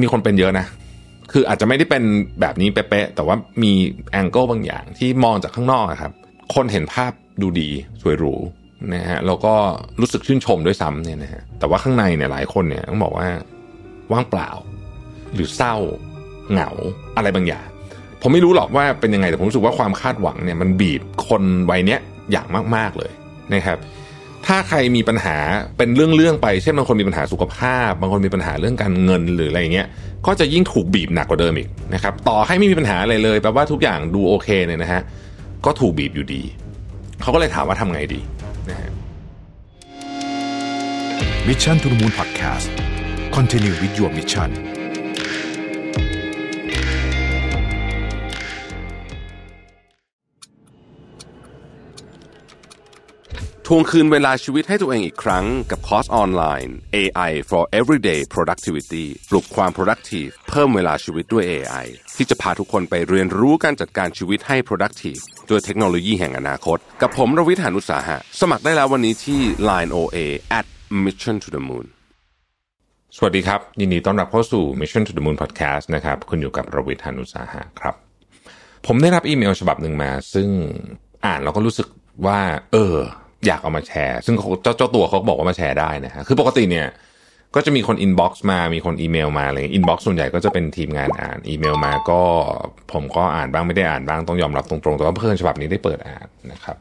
มีคนเป็นเยอะนะ คืออาจจะไม่ได้เป็นแบบนี้เป๊ะๆแต่ว่ามีแองเกิลบางอย่างที่มองจากข้างนอกครับ คนเห็นภาพดูดีสวยหรูนะฮะแล้วก็รู้สึกชื่นชมด้วยซ้ำเนี่ยนะฮะแต่ว่าข้างในเนี่ยหลายคนเนี่ยต้องบอกว่าว่างเปล่า หรือเศร้าเหงาอะไรบางอย่าง ผมไม่รู้หรอกว่าเป็นยังไงแต่ผมรู้สึกว่าความคาดหวังเนี่ยมันบีบคนวัยเนี้ยอย่างมากๆเลยนะครับ ถ้าใครมีปัญหาเป็นเรื่องๆไป เช่นบางคนมีปัญหาสุขภาพ บางคนมีปัญหาเรื่องการเงินหรืออะไรเงี้ย ก็จะยิ่งถูกบีบหนักกว่าเดิมอีกนะครับ ต่อให้ไม่มีปัญหาอะไรเลยแปลว่าทุกอย่างดูโอเคเนี่ยนะฮะ ก็ถูกบีบอยู่ดี เขาก็เลยถามว่าทำไงดีนะฮะ Mission to the Moon Podcast Continue with your mission ทวงคืนเวลาชีวิตให้ตัวเองอีกครั้งกับคอร์สออนไลน์ AI for Everyday Productivity ปลุกความ productive เพิ่มเวลาชีวิตด้วย AI ที่จะพาทุกคนไปเรียนรู้การจัดการชีวิตให้ productive ด้วยเทคโนโลยีแห่งอนาคต กับผมรวิทยานุสาหะ สมัครได้แล้ววันนี้ที่ Line OA at Mission to the Moon สวัสดีครับ ยินดีต้อนรับเข้าสู่ Mission to the Moon Podcast นะครับ คุณอยู่กับรวิทยานุสาหะครับ ผมได้รับอีเมลฉบับหนึ่งมา ซึ่งอ่านแล้วก็รู้สึกว่า เออ อยากเอามาแชร์ ซึ่งเจ้าเจ้าตัวเขาบอกว่ามาแชร์ได้นะฮะคือปกติเนี่ยก็จะมีคน inbox มา มีคนอีเมลมาอะไร inbox ส่วนใหญ่ก็จะเป็นทีมงานอ่าน อีเมลมาก็ผมก็อ่านบ้างไม่ได้อ่านบ้างต้องยอมรับตรงๆ แต่ว่าเพื่อนฉบับนี้ได้เปิดอ่านนะครับ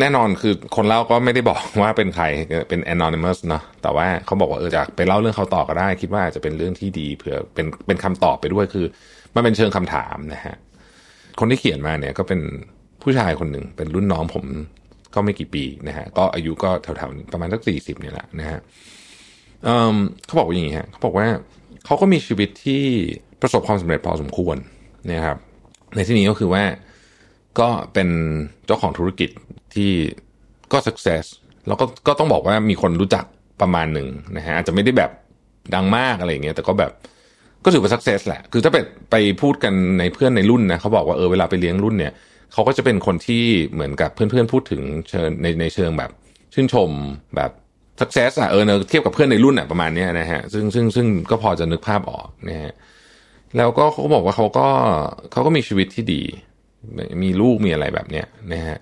แน่นอนคือคนเล่าก็ไม่ได้บอกว่าเป็นใครเป็น anonymous เนาะแต่ว่าเขาบอกว่าเออจะไปเล่าเรื่องเขาต่อก็ได้ คิดว่าอาจจะเป็นเรื่องที่ดีเผื่อเป็นเป็นคำตอบไปด้วยคือ มันเป็นเชิงคำถามนะฮะคนที่เขียนมาเนี่ยก็เป็น ผู้ชายคนหนึ่งเป็นรุ่นน้องผมก็ไม่กี่ปีนะฮะก็อายุก็แถวๆประมาณสักสี่สิบเนี่ยแหละนะฮะเเขาบอกว่าอย่างนี้ฮะเขาบอกว่าเขาก็มีชีวิตที่ประสบความสำเร็จพอสมควรนะครับ ในที่นี้ก็คือว่าก็เป็นเจ้าของธุรกิจที่ก็ success แล้วก็ก็ต้องบอกว่ามีคนรู้จักประมาณหนึ่งนะฮะอาจจะไม่ได้แบบดังมากอะไรอย่างเงี้ยแต่ก็แบบก็ถือว่า success แหละ คือถ้าไปไปพูดกันในเพื่อนในรุ่นนะเขาบอกว่าเออเวลาไปเลี้ยงรุ่นเนี่ย เขาก็จะเป็นคนที่เหมือนกับเพื่อนๆพูดถึงเชิญในในเชิงแบบ ชื่นชมแบบ success อะเออเนะเทียบกับเพื่อนในรุ่นอะประมาณนี้นะฮะซึ่งซึ่งซึ่งก็พอจะนึกภาพออกนะฮะแล้วก็เขาบอกว่าเขาก็เขาก็มีชีวิตที่ดี มีลูกมีอะไรแบบเนี้ยนะฮะ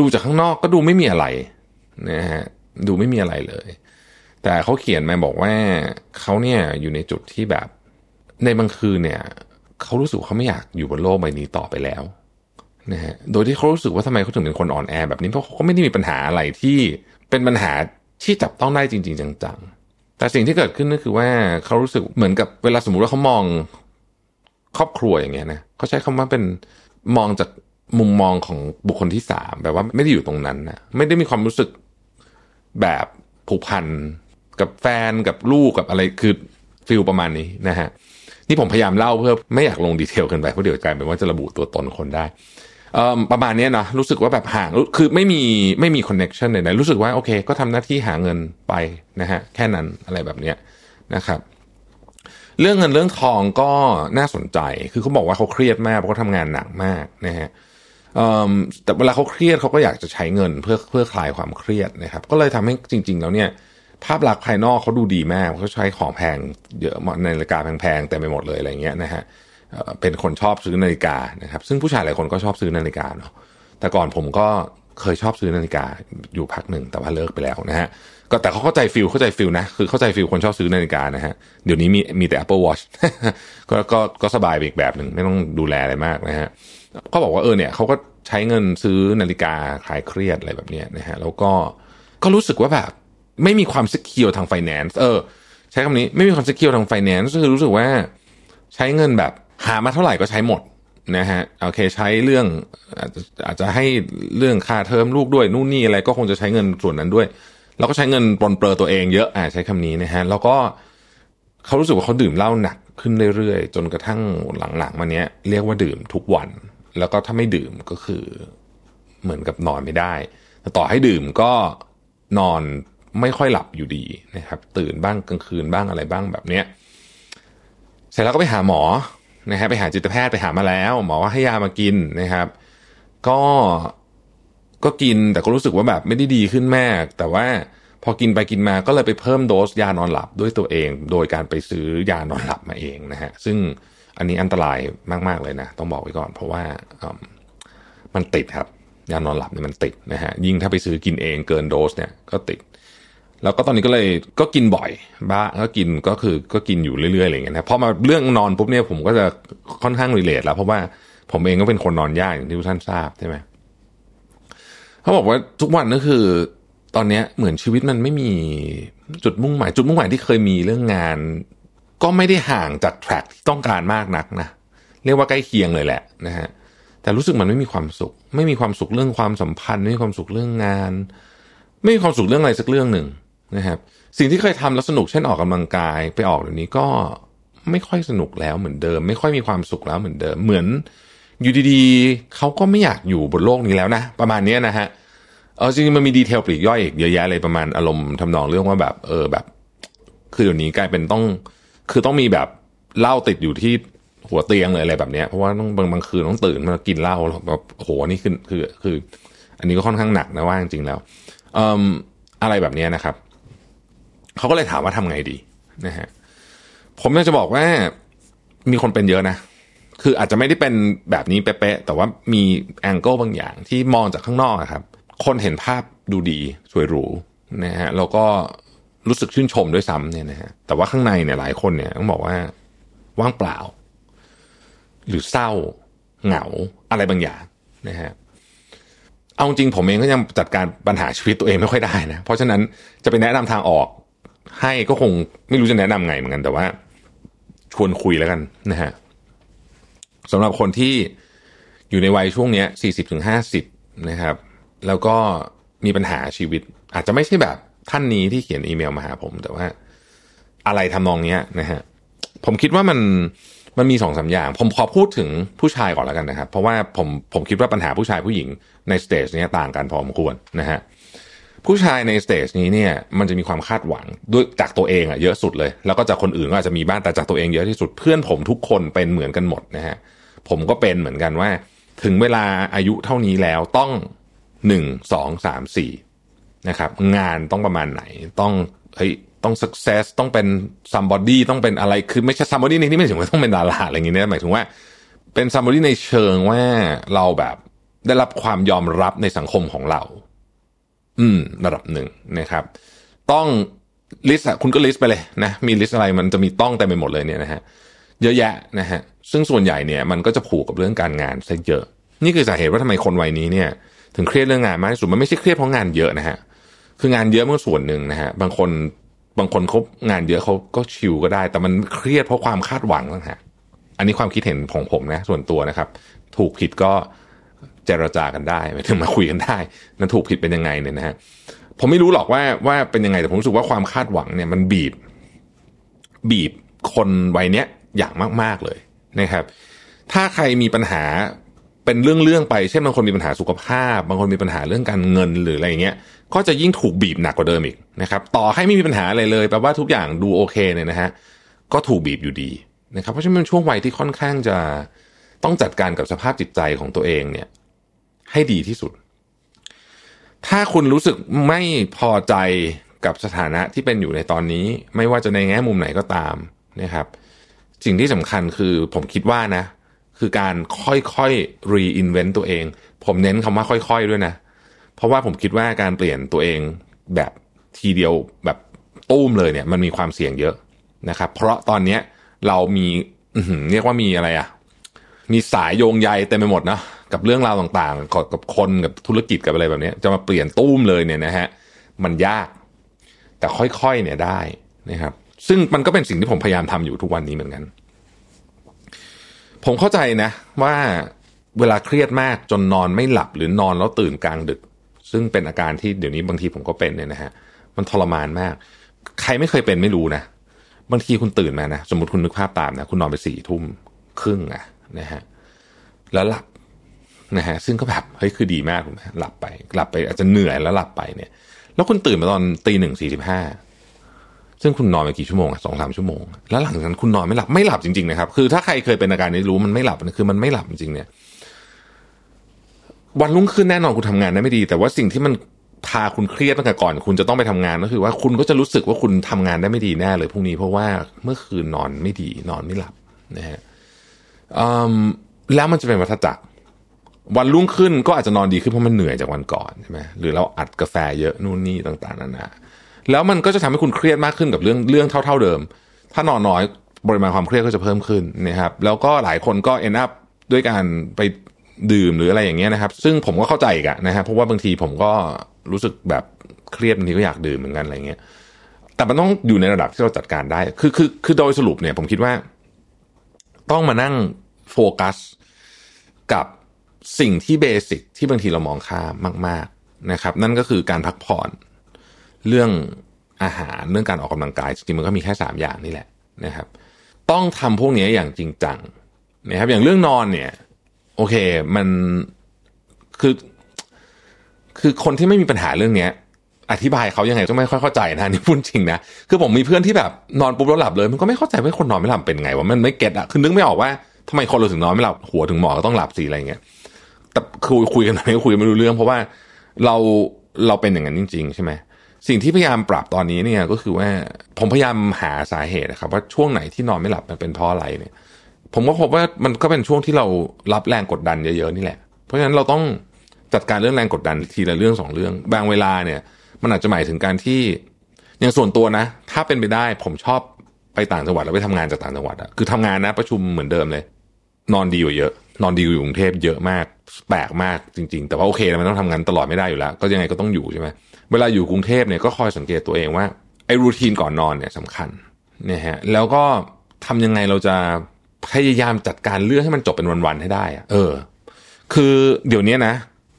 ดูจากข้างนอกก็ดูไม่มีอะไรนะฮะดูไม่มีอะไรเลย แต่เขาเขียนมาบอกว่าเขาเนี่ยอยู่ในจุดที่แบบ ในบางคืนเนี่ยเขารู้สึกเขาไม่อยากอยู่บนโลกใบนี้ต่อไปแล้ว นะฮะโดยที่เขารู้สึกว่าทำไมเขาถึงเป็นคนอ่อนแอแบบนี้เพราะเขาก็ไม่ได้มีปัญหาอะไรที่เป็นปัญหาที่จับต้องได้จริง ๆ จังๆ แต่สิ่งที่เกิดขึ้นก็คือว่าเขารู้สึกเหมือนกับเวลาสมมุติว่าเขามองครอบครัวอย่างเงี้ยนะเขาใช้คำว่าเป็นมองจากมุมมองของบุคคลที่สามแบบว่าไม่ได้อยู่ตรงนั้นนะไม่ได้มีความรู้สึกแบบผูกพันกับแฟนกับลูกกับอะไรคือ feel ประมาณนี้นะฮะนี่ผมพยายามเล่าเพื่อไม่อยากลง detail กันไปเพราะเดี๋ยวกลายเป็นว่าจะระบุตัวตนคนได้ ประมาณนี้นะรู้สึกว่าแบบห่างคือไม่มีไม่มี connection ใดๆรู้สึกว่าโอเค ก็ทำหน้าที่หาเงินไปนะฮะแค่นั้นอะไรแบบเนี้ยนะครับ เรื่องเงินเรื่องทองก็น่าสนใจ คือเขาบอกว่าเขาเครียดมากเพราะเขาทำงานหนักมากนะฮะแต่เวลาเขาเครียดเขาก็อยากจะใช้เงินเพื่อเพื่อคลายความเครียดนะครับ ก็เลยทำให้จริง ๆ แล้วเนี่ย ภาพลักษณ์ภายนอกเขาดูดีมากเขาใช้ของแพงเยอะในราฬิกาแพงๆเต็มไปหมดเลยอะไรเงี้ยนะฮะ เป็นคนชอบซื้อนาฬิกานะครับ ซึ่งผู้ชายหลายคนก็ชอบซื้อนาฬิกาเนาะแต่ก่อนผมก็เคยชอบซื้อนาฬิกาอยู่พักหนึ่งแต่ว่าเลิกไปแล้วนะฮะก็แต่เขาเข้าใจ feel เข้าใจ feel นะคือเข้าใจ feel คนชอบซื้อนาฬิกานะฮะเดี๋ยวนี้มีมีแต่ Apple Watch ก็ก็ก็สบายไปอีกแบบหนึ่งไม่ต้องดูแลอะไรมากนะฮะก็บอกว่าเออเนี่ยเขาก็ใช้เงินซื้อนาฬิกาคลายเครียดอะไรแบบนี้นะฮะแล้วก็ก็รู้สึกว่าแบบไม่มีความ skill ทางไฟแนนซ์เออ ใช้คำนี้ไม่มีความ skill ทางไฟแนนซ์คือรู้สึกว่าใช้เงินแบบ หามาเท่าไหร่ก็ใช้หมดนะฮะโอเคใช้เรื่องอาจจะอาจจะให้เรื่องค่าเทอมลูกด้วยนู่นนี่อะไรก็คงจะใช้เงินส่วนนั้นด้วย แล้วก็ใช้เงินปลนเปลือตัวเองเยอะอ่าใช้คำนี้นะฮะแล้วก็เขารู้สึกว่าเขาดื่มเหล้าหนักขึ้นเรื่อยๆ จนกระทั่งหลังๆมาเนี้ยเรียกว่าดื่มทุกวัน แล้วก็ถ้าไม่ดื่มก็คือเหมือนกับนอนไม่ได้แต่ต่อให้ดื่มก็นอนไม่ค่อยหลับอยู่ดีนะครับ ตื่นบ้างกลางคืนบ้างอะไรบ้างแบบเนี้ยเสร็จแล้วก็ไปหาหมอ นะฮะไปหาจิตแพทย์ไปหามาแล้ว หมอว่าให้ยามากินนะครับ ก็ก็กินแต่ก็รู้สึกว่าแบบไม่ได้ดีขึ้นมาก แต่ว่าพอกินไปกินมาก็เลยไปเพิ่มโดสยานอนหลับด้วยตัวเอง โดยการไปซื้อยานอนหลับมาเองนะฮะซึ่งอันนี้อันตรายมาก ๆ เลยนะ ต้องบอกไว้ก่อน เพราะว่ามันติดครับ ยานอนหลับเนี่ยมันติดนะฮะยิ่งถ้าไปซื้อกินเองเกินโดสเนี่ยก็ติด แล้วก็ตอนนี้ก็เลยก็กินบ่อยบ้าก็กินก็คือก็กินอยู่เรื่อยๆอะไรอย่างเงี้ยนะพอมาเรื่องนอนปุ๊บเนี่ยผมก็จะค่อนข้างรีเลทแล้วเพราะว่าผมเองก็เป็นคนนอนยากอย่างที่ทุกท่านทราบใช่ไหมเขาบอกว่าทุกวันก็คือ ตอนเนี้ยเหมือนชีวิตมันไม่มีจุดมุ่งหมาย จุดมุ่งหมายที่เคยมีเรื่องงาน ก็ไม่ได้ห่างจากแทร็กที่ต้องการมากนักนะเรียกว่าใกล้เคียงเลยแหละนะฮะแต่รู้สึกมันไม่มีความสุข ไม่มีความสุขเรื่องความสัมพันธ์ไม่มีความสุขเรื่องงาน ไม่มีความสุขเรื่องอะไรสักเรื่องหนึ่ง นะครับสิ่งที่เคยทำแล้วสนุกเช่นออกกำลังกายไปออกเดี๋ยวนี้ก็ไม่ค่อยสนุกแล้วเหมือนเดิม ไม่ค่อยมีความสุขแล้วเหมือนเดิม เหมือนอยู่ดีๆเขาก็ไม่อยากอยู่บนโลกนี้แล้วนะ ประมาณนี้นะฮะเออจริงๆมันมีดีเทลปลีกย่อยอีกเยอะแยะเลยประมาณอารมณ์ทำนองเรื่องว่าแบบ เออแบบ คือเดี๋ยวนี้กลายเป็นต้อง คือต้องมีแบบเหล้าติดอยู่ที่หัวเตียงเลยอะไรแบบเนี้ยเพราะว่าต้องบางบางคืนต้องตื่นมากินเหล้าแบบโหนี่คือคือคือ อันนี้ก็ค่อนข้างหนักนะว่าจริงๆแล้ว เอ่ออะไรแบบนี้นะครับ เขาก็เลยถามว่าทำไงดีนะฮะผมอยากจะบอกว่ามีคนเป็นเยอะนะ คืออาจจะไม่ได้เป็นแบบนี้เป๊ะๆแต่ว่ามีแองเกิลบางอย่างที่มองจากข้างนอกครับ คนเห็นภาพดูดีสวยหรูนะฮะแล้วก็รู้สึกชื่นชมด้วยซ้ำเนี่ยนะฮะแต่ว่าข้างในเนี่ยหลายคนเนี่ยต้องบอกว่าว่างเปล่า หรือเศร้า เหงาอะไรบางอย่างนะฮะเอาจริงผมเองก็ยังจัดการปัญหาชีวิตตัวเองไม่ค่อยได้นะ เพราะฉะนั้นจะไปแนะนำทางออก ให้ก็คงไม่รู้จะแนะนำไงเหมือนกัน แต่ว่าชวนคุยแล้วกันนะฮะสำหรับคนที่อยู่ในวัยช่วงเนี้ยสี่สิบถึงห้าสิบนะครับ แล้วก็มีปัญหาชีวิต อาจจะไม่ใช่แบบท่านนี้ที่เขียนอีเมลมาหาผม แต่ว่าอะไรทำนองเนี้ยนะฮะผมคิดว่ามันมันมีสองสามอย่าง ผมขอพูดถึงผู้ชายก่อนแล้วกันนะครับ เพราะว่าผมผมคิดว่าปัญหาผู้ชายผู้หญิงใน stage นี้ต่างกันพอสมควรนะฮะ ผู้ชายใน stage นี้เนี่ยมันจะมีความคาดหวังด้วยจากตัวเองอะเยอะสุดเลย แล้วก็จากคนอื่นก็อาจจะมีบ้างแต่จากตัวเองเยอะที่สุดเพื่อนผมทุกคนเป็นเหมือนกันหมดนะฮะผมก็เป็นเหมือนกันว่า ถึงเวลาอายุเท่านี้แล้วต้องหนึ่งสองสามสี่นะครับ งานต้องประมาณไหนต้องเฮ้ยต้อง success ต้องเป็น somebody ต้องเป็นอะไรคือไม่ใช่ somebody ในที่ไม่ถึงว่าต้องเป็นดาราอะไรอย่างเงี้ยหมายถึงว่าเป็น somebody ในเชิงว่าเราแบบได้รับความยอมรับในสังคมของเรา อืม ระดับหนึ่งนะครับ ต้อง list คุณก็ list ไปเลยนะ มี list อะไรมันจะมีต้องแต่ไปหมดเลยเนี่ยนะฮะเยอะแยะนะฮะซึ่งส่วนใหญ่เนี่ยมันก็จะผูกกับเรื่องการงานซะเยอะ นี่คือสาเหตุว่าทำไมคนวัยนี้เนี่ย ถึงเครียดเรื่องงานมากที่สุดมันไม่ใช่เครียดเพราะงานเยอะนะฮะคืองานเยอะเมื่อส่วนหนึ่งนะฮะบางคนบางคนเขางานเยอะเขาก็ชิลก็ได้ แต่มันเครียดเพราะความคาดหวังนะฮะอันนี้ความคิดเห็นของผมนะ ส่วนตัวนะครับ ถูกผิดก็ เจรจากันได้ไม่ถึงมาคุยกันได้นั้นถูกผิดเป็นยังไงเนี่ยนะฮะผมไม่รู้หรอกว่าว่าเป็นยังไงแต่ผมรู้สึกว่าความคาดหวังเนี่ยมันบีบ บีบคนวัยเนี้ยอย่างมากๆเลยนะครับ ถ้าใครมีปัญหาเป็นเรื่องๆไปเช่นบางคนมีปัญหาสุขภาพ บางคนมีปัญหาเรื่องการเงินหรืออะไรเงี้ย ก็จะยิ่งถูกบีบหนักกว่าเดิมอีกนะครับ ต่อให้ไม่มีปัญหาอะไรเลยแปลว่าทุกอย่างดูโอเคเนี่ยนะฮะก็ถูกบีบอยู่ดีนะครับ เพราะฉะนั้นช่วงวัยที่ค่อนข้างจะต้องจัดการกับสภาพจิตใจของตัวเองเนี่ย ให้ดีที่สุด ถ้าคุณรู้สึกไม่พอใจกับสถานะที่เป็นอยู่ในตอนนี้ ไม่ว่าจะในแง่มุมไหนก็ตามนะครับ สิ่งที่สำคัญคือผมคิดว่านะ คือการค่อยๆ reinvent ตัวเอง ผมเน้นคำว่าค่อยๆด้วยนะ เพราะว่าผมคิดว่าการเปลี่ยนตัวเองแบบทีเดียวแบบตุ้มเลยเนี่ย มันมีความเสี่ยงเยอะนะครับ เพราะตอนเนี้ยเรามีเรียกว่ามีอะไรอะมีสายโยงใยเต็มไปหมดนะ กับเรื่องราวต่างๆกับคนกับธุรกิจกับอะไรแบบนี้จะมาเปลี่ยนตุ้มเลยเนี่ยนะฮะมันยาก แต่ค่อยๆเนี่ยได้นะครับ ซึ่งมันก็เป็นสิ่งที่ผมพยายามทำอยู่ทุกวันนี้เหมือนกัน ผมเข้าใจนะ ว่าเวลาเครียดมากจนนอนไม่หลับหรือนอนแล้วตื่นกลางดึก ซึ่งเป็นอาการที่เดี๋ยวนี้บางทีผมก็เป็นเนี่ยนะฮะมันทรมานมาก ใครไม่เคยเป็นไม่รู้นะบางทีคุณตื่นมานะสมมติคุณนึกภาพตามนะคุณนอนไปสี่ทุ่มครึ่งอะนะฮะแล้วหลับ นะฮะซึ่งก็แบบเฮ้ยคือดีมากนะหลับไป หลับไปอาจจะเหนื่อยแล้วหลับไปเนี่ย แล้วคุณตื่นมาตอนตีหนึ่งสี่สิบห้าซึ่งคุณนอนไปกี่ชั่วโมงสองสามชั่วโมง แล้วหลังจากนั้นคุณนอนไม่หลับไม่หลับจริงๆนะครับ คือถ้าใครเคยเป็นอาการนี้รู้มันไม่หลับคือมันไม่หลับจริงเนี่ย วันรุ่งขึ้นแน่นอนคุณทำงานได้ไม่ดี แต่ว่าสิ่งที่มันพาคุณเครียดตั้งแต่ก่อน คุณจะต้องไปทำงานก็คือว่าคุณก็จะรู้สึกว่าคุณทำงานได้ไม่ดีแน่เลยพรุ่งนี้เพราะว่าเมื่อคืนนอนไม่ดี นอนไม่หลับนะฮะแล้วมันจะเป็นวัฏจักร วันรุ่งขึ้นก็อาจจะนอนดีขึ้นเพราะมันเหนื่อยจากวันก่อนใช่ไหมหรือเราอัดกาแฟเยอะนู่นนี่ต่างๆนานาแล้วมันก็จะทำให้คุณเครียดมากขึ้นกับเรื่องเรื่องเท่า ๆเดิม ถ้านอนน้อยปริมาณความเครียดก็จะเพิ่มขึ้นนะครับ แล้วก็หลายคนก็ end up ด้วยการไปดื่มหรืออะไรอย่างเงี้ยนะครับ ซึ่งผมก็เข้าใจอีกันนะครับเพราะว่าบางทีผมก็รู้สึกแบบเครียดบางทีก็อยากดื่มเหมือนกันอะไรเงี้ย แต่มันต้องอยู่ในระดับที่เราจัดการได้ คือคือคือโดยสรุปเนี่ยผมคิดว่า ต้องมานั่งโฟกัสกับ สิ่งที่เบสิกที่บางทีเรามองข้ามมาก ๆนะครับ นั่นก็คือการพักผ่อนเรื่องอาหารเรื่องการออกกำลังกายจริงๆมันก็มีแค่สามอย่างนี่แหละนะครับ ต้องทำพวกนี้อย่างจริงจังนะครับ อย่างเรื่องนอนเนี่ย โอเคมันคือคือคนที่ไม่มีปัญหาเรื่องเนี้ย อธิบายเขายังไงก็ไม่ค่อยเข้าใจนะนี่พูดจริงนะคือผมมีเพื่อนที่แบบนอนปุ๊บแล้วหลับเลย มันก็ไม่เข้าใจว่าคนนอนไม่หลับเป็นไงวะมันไม่เก็ตอะคือนึกไม่ออกว่าทำไมคนเราถึงนอนไม่หลับหัวถึงหมอก็ต้องหลับสิอะไรเงี้ย แต่คุยคุยกันไม่คุยกันไม่รู้เรื่อง เพราะว่าเราเราเป็นอย่างนั้นจริง ๆ ใช่ไหมสิ่งที่พยายามปรับตอนนี้เนี่ยก็คือว่าผมพยายามหาสาเหตุนะครับ ว่าช่วงไหนที่นอนไม่หลับมันเป็นเพราะอะไรเนี่ย ผมก็พบว่ามันก็เป็นช่วงที่เรารับแรงกดดันเยอะๆนี่แหละ เพราะฉะนั้นเราต้องจัดการเรื่องแรงกดดันทีละเรื่องสองเรื่อง บางเวลาเนี่ย มันอาจจะหมายถึงการที่อย่างส่วนตัวนะ ถ้าเป็นไปได้ผมชอบไปต่างจังหวัดแล้วไปทำงานจากต่างจังหวัดอะคือทำงานนะประชุมเหมือนเดิมเลย นอนดีกว่าเยอะ นอนดีอยู่กรุงเทพเยอะมากแปลกมากจริง ๆ แต่ว่าโอเคมันต้องทำงานตลอดไม่ได้อยู่แล้ว ก็ยังไงก็ต้องอยู่ใช่ไหมเวลาอยู่กรุงเทพเนี่ยก็คอยสังเกตตัวเองว่าไอ้รูทีนก่อนนอนเนี่ยสำคัญเนี่ยฮะแล้วก็ทำยังไงเราจะพยายามจัดการเรื่องให้มันจบเป็นวันๆให้ได้อะเออ คือเดี๋ยวนี้นะ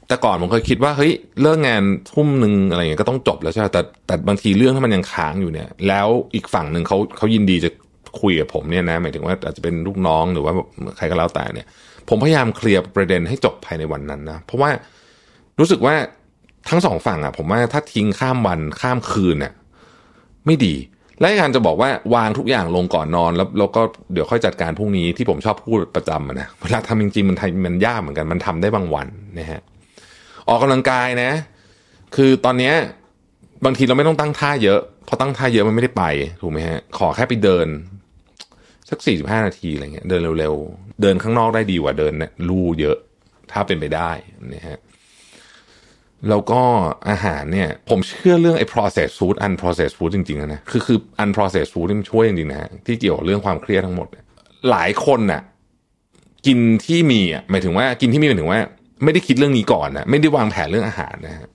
แต่ก่อนผมเคยคิดว่าเฮ้ยเลิกงานทุ่มหนึ่งอะไรเงี้ยก็ต้องจบแล้วใช่ไหมแต่แต่บางทีเรื่องถ้ามันยังค้างอยู่เนี่ย แล้วอีกฝั่งหนึ่งเขาเขายินดีจะคุยกับผมเนี่ยนะ หมายถึงว่าอาจจะเป็นลูกน้องหรือว่าใครก็แล้วแต่เนี่ย ผมพยายามเคลียร์ประเด็นให้จบภายในวันนั้นนะเพราะว่ารู้สึกว่าทั้งสองฝั่งอะผมว่าถ้าทิ้งข้ามวันข้ามคืนเนี่ยไม่ดีและการจะบอกว่าวางทุกอย่างลงก่อนนอน แล้วแล้วก็เดี๋ยวค่อยจัดการพรุ่งนี้ที่ผมชอบพูดประจำนะเวลาทำจริงๆมันมันยากเหมือนกันมันทำได้บางวันนะฮะออกกำลังกายนะ คือตอนเนี้ยบางทีเราไม่ต้องตั้งท่าเยอะพอตั้งท่าเยอะมันไม่ได้ไปถูกไหมฮะขอแค่ไปเดิน สักสี่สิบห้านาทีอะไรเงี้ยเดินเร็วๆ เดินข้างนอกได้ดีกว่าเดินลู่เยอะถ้าเป็นไปได้นะฮะแล้วก็อาหารเนี่ย ผมเชื่อเรื่องไอ้ processed food unprocessed food จริงๆนะคือคือ unprocessed food ที่มันช่วยจริงๆนะที่เกี่ยวกับเรื่องความเครียดทั้งหมด หลายคนน่ะกินที่มีอะหมายถึงว่ากินที่มีหมายถึงว่า ไม่ได้คิดเรื่องนี้ก่อนนะไม่ได้วางแผนเรื่องอาหารนะฮะ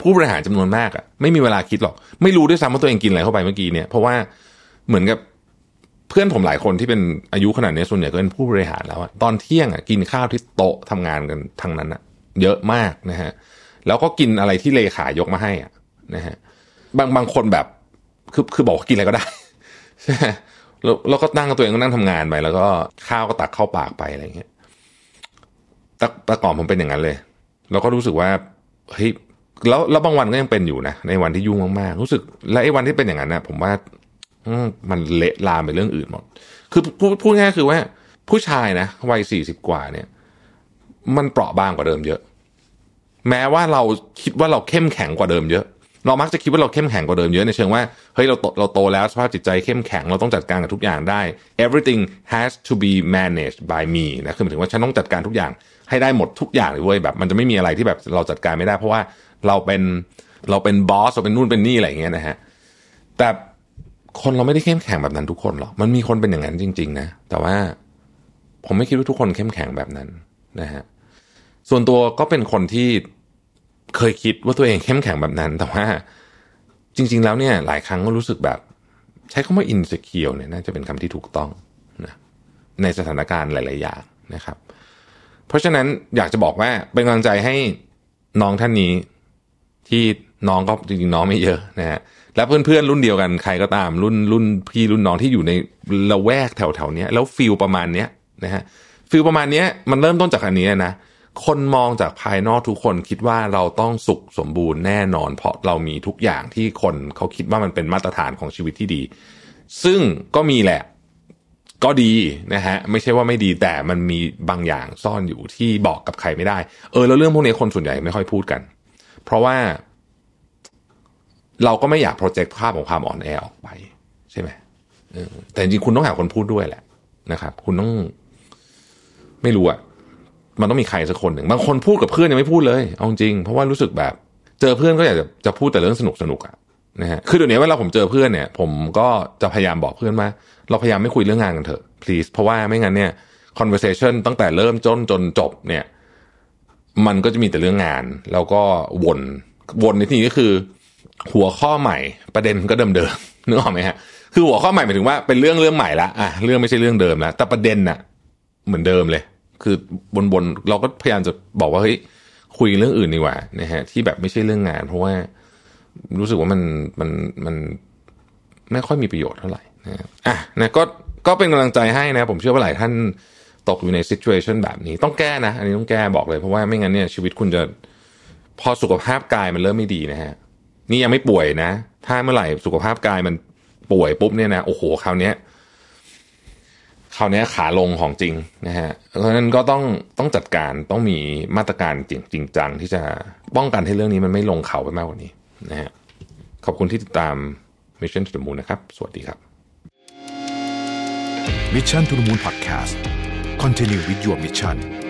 ผู้บริหารจำนวนมากอะไม่มีเวลาคิดหรอก ไม่รู้ด้วยซ้ำว่าตัวเองกินอะไรเข้าไปเมื่อกี้เนี่ย เพราะว่าเหมือนกับ เพื่อนผมหลายคนที่เป็นอายุขนาดนี้ส่วนใหญ่ก็เป็นผู้บริหารแล้วอะตอนเที่ยงอะกินข้าวที่โต๊ะทำงานกันทั้งนั้นอะเยอะมากนะฮะแล้วก็กินอะไรที่เลขายกมาให้อะนะฮะบางบางคนแบบคือคือบอกกินอะไรก็ได้ใช่แล้วแล้วก็นั่งตัวเองก็นั่งทำงานไปแล้วก็ข้าวก็ตักเข้าปากไปอะไรเงี้ยแต่แต่ก่อนผมเป็นอย่างนั้นเลย แล้วก็รู้สึกว่าเฮ้ยแล้วแล้วบางวันก็ยังเป็นอยู่นะในวันที่ยุ่งมากๆรู้สึก และไอ้วันที่เป็นอย่างนั้นนะผมว่า มันเละลามไปเรื่องอื่นหมด คือพูดพูดง่ายคือว่า ผู้ชายนะวัยสี่สิบกว่าเนี่ย มันเปราะบางกว่าเดิมเยอะ แม้ว่าเราคิดว่าเราเข้มแข็งกว่าเดิมเยอะ เรามักจะคิดว่าเราเข้มแข็งกว่าเดิมเยอะในเชิงว่าเฮ้ยเราโตเราโตแล้วสภาพจิตใจเข้มแข็งเราต้องจัดการกับทุกอย่างได้ everything has to be managed by me นะคือหมายถึงว่าฉันต้องจัดการทุกอย่างให้ได้หมดทุกอย่างเลยเว้ยแบบ มันจะไม่มีอะไรที่แบบเราจัดการไม่ได้ เพราะว่าเราเป็นเราเป็นบอสเราเป็นนู่นเป็นนี่อะไรอย่างเงี้ยนะฮะแต่ คนเราไม่ได้เข้มแข็งแบบนั้นทุกคนหรอก มันมีคนเป็นอย่างนั้นจริง ๆ นะ แต่ว่าผมไม่คิดว่าทุกคนเข้มแข็งแบบนั้นนะฮะ ส่วนตัวก็เป็นคนที่เคยคิดว่าตัวเองเข้มแข็งแบบนั้น แต่ว่าจริง ๆ แล้วเนี่ย หลายครั้งก็รู้สึกแบบ ใช้คำว่าอินสเคียวเนี่ยน่าจะเป็นคำที่ถูกต้องนะในสถานการณ์หลาย ๆ อย่างนะครับ เพราะฉะนั้นอยากจะบอกว่าเป็นกำลังใจให้น้องท่านนี้ที่ น้องก็จริงๆน้องไม่เยอะนะฮะและเพื่อนๆรุ่นเดียวกันใครก็ตามรุ่นรุ่นพี่รุ่นน้องที่อยู่ในละแวกแถวๆนี้แล้ว feel ประมาณเนี้ยนะฮะ feel ประมาณเนี้ยมันเริ่มต้นจากอันนี้นะคนมองจากภายนอกทุกคนคิดว่าเราต้องสุขสมบูรณ์แน่นอน เพราะเรามีทุกอย่างที่คนเขาคิดว่ามันเป็นมาตรฐานของชีวิตที่ดี ซึ่งก็มีแหละ ก็ดีนะฮะไม่ใช่ว่าไม่ดีแต่มันมีบางอย่างซ่อนอยู่ที่บอกกับใครไม่ได้ เออแล้วเรื่องพวกนี้คนส่วนใหญ่ไม่ค่อยพูดกัน เพราะว่า เราก็ไม่อยากโปรเจกต์ภาพของความอ่อนแอออกไป ใช่ไหมแต่จริงๆคุณต้องหาคนพูดด้วยแหละนะครับ คุณต้อง ไม่รู้อะมันต้องมีใครสักคนหนึ่งบางคนพูดกับเพื่อนยังไม่พูดเลยเอาจริงเพราะว่ารู้สึกแบบ เจอเพื่อนก็อยากจะจะพูดแต่เรื่องสนุกสนุกอะนะฮะคือเดี๋ยวนี้เวลาผมเจอเพื่อนเนี่ย ผมก็จะพยายามบอกเพื่อนว่าเราพยายามไม่คุยเรื่องงานกันเถอะ please เพราะว่าไม่งั้นเนี่ย conversation ตั้งแต่เริ่มจนจนจบเนี่ย มันก็จะมีแต่เรื่องงาน แล้วก็วนวนในที่นี้ก็คือ หัวข้อใหม่ประเด็นก็เดิมเดิมๆนึกออกไหมฮะคือหัวข้อใหม่หมายถึงว่าเป็นเรื่องเรื่องใหม่ละอะเรื่องไม่ใช่เรื่องเดิมแล้วแต่ประเด็นน่ะ เหมือนเดิมเลย คือบนบนเราก็พยายามจะบอกว่าเฮ้ยคุยเรื่องอื่นดีกว่านะฮะที่แบบไม่ใช่เรื่องงาน เพราะว่ารู้สึกว่ามันมันมันไม่ค่อยมีประโยชน์เท่าไหร่นะอะนะก็ก็เป็นกำลังใจให้นะ ผมเชื่อว่าหลายท่านตกอยู่ใน situation แบบนี้ต้องแก้นะ อันนี้ต้องแก้บอกเลยเพราะว่าไม่งั้นเนี่ยชีวิตคุณจะพอสุขภาพกายมันเริ่มไม่ดีนะฮะ นี่ยังไม่ป่วยนะ ถ้าเมื่อไหร่สุขภาพกายมันป่วยปุ๊บเนี่ยนะโอ้โหคราวเนี้ยคราวนี้ขาลงของจริงนะฮะ เพราะฉะนั้นก็ต้องต้องจัดการต้องมีมาตรการจริงจริงจังที่จะป้องกันให้เรื่องนี้มันไม่ลงเขาไปมากกว่านี้นะฮะ ขอบคุณที่ติดตาม Mission to the Moon นะครับ สวัสดีครับ Mission to the Moon Podcast Continue with your mission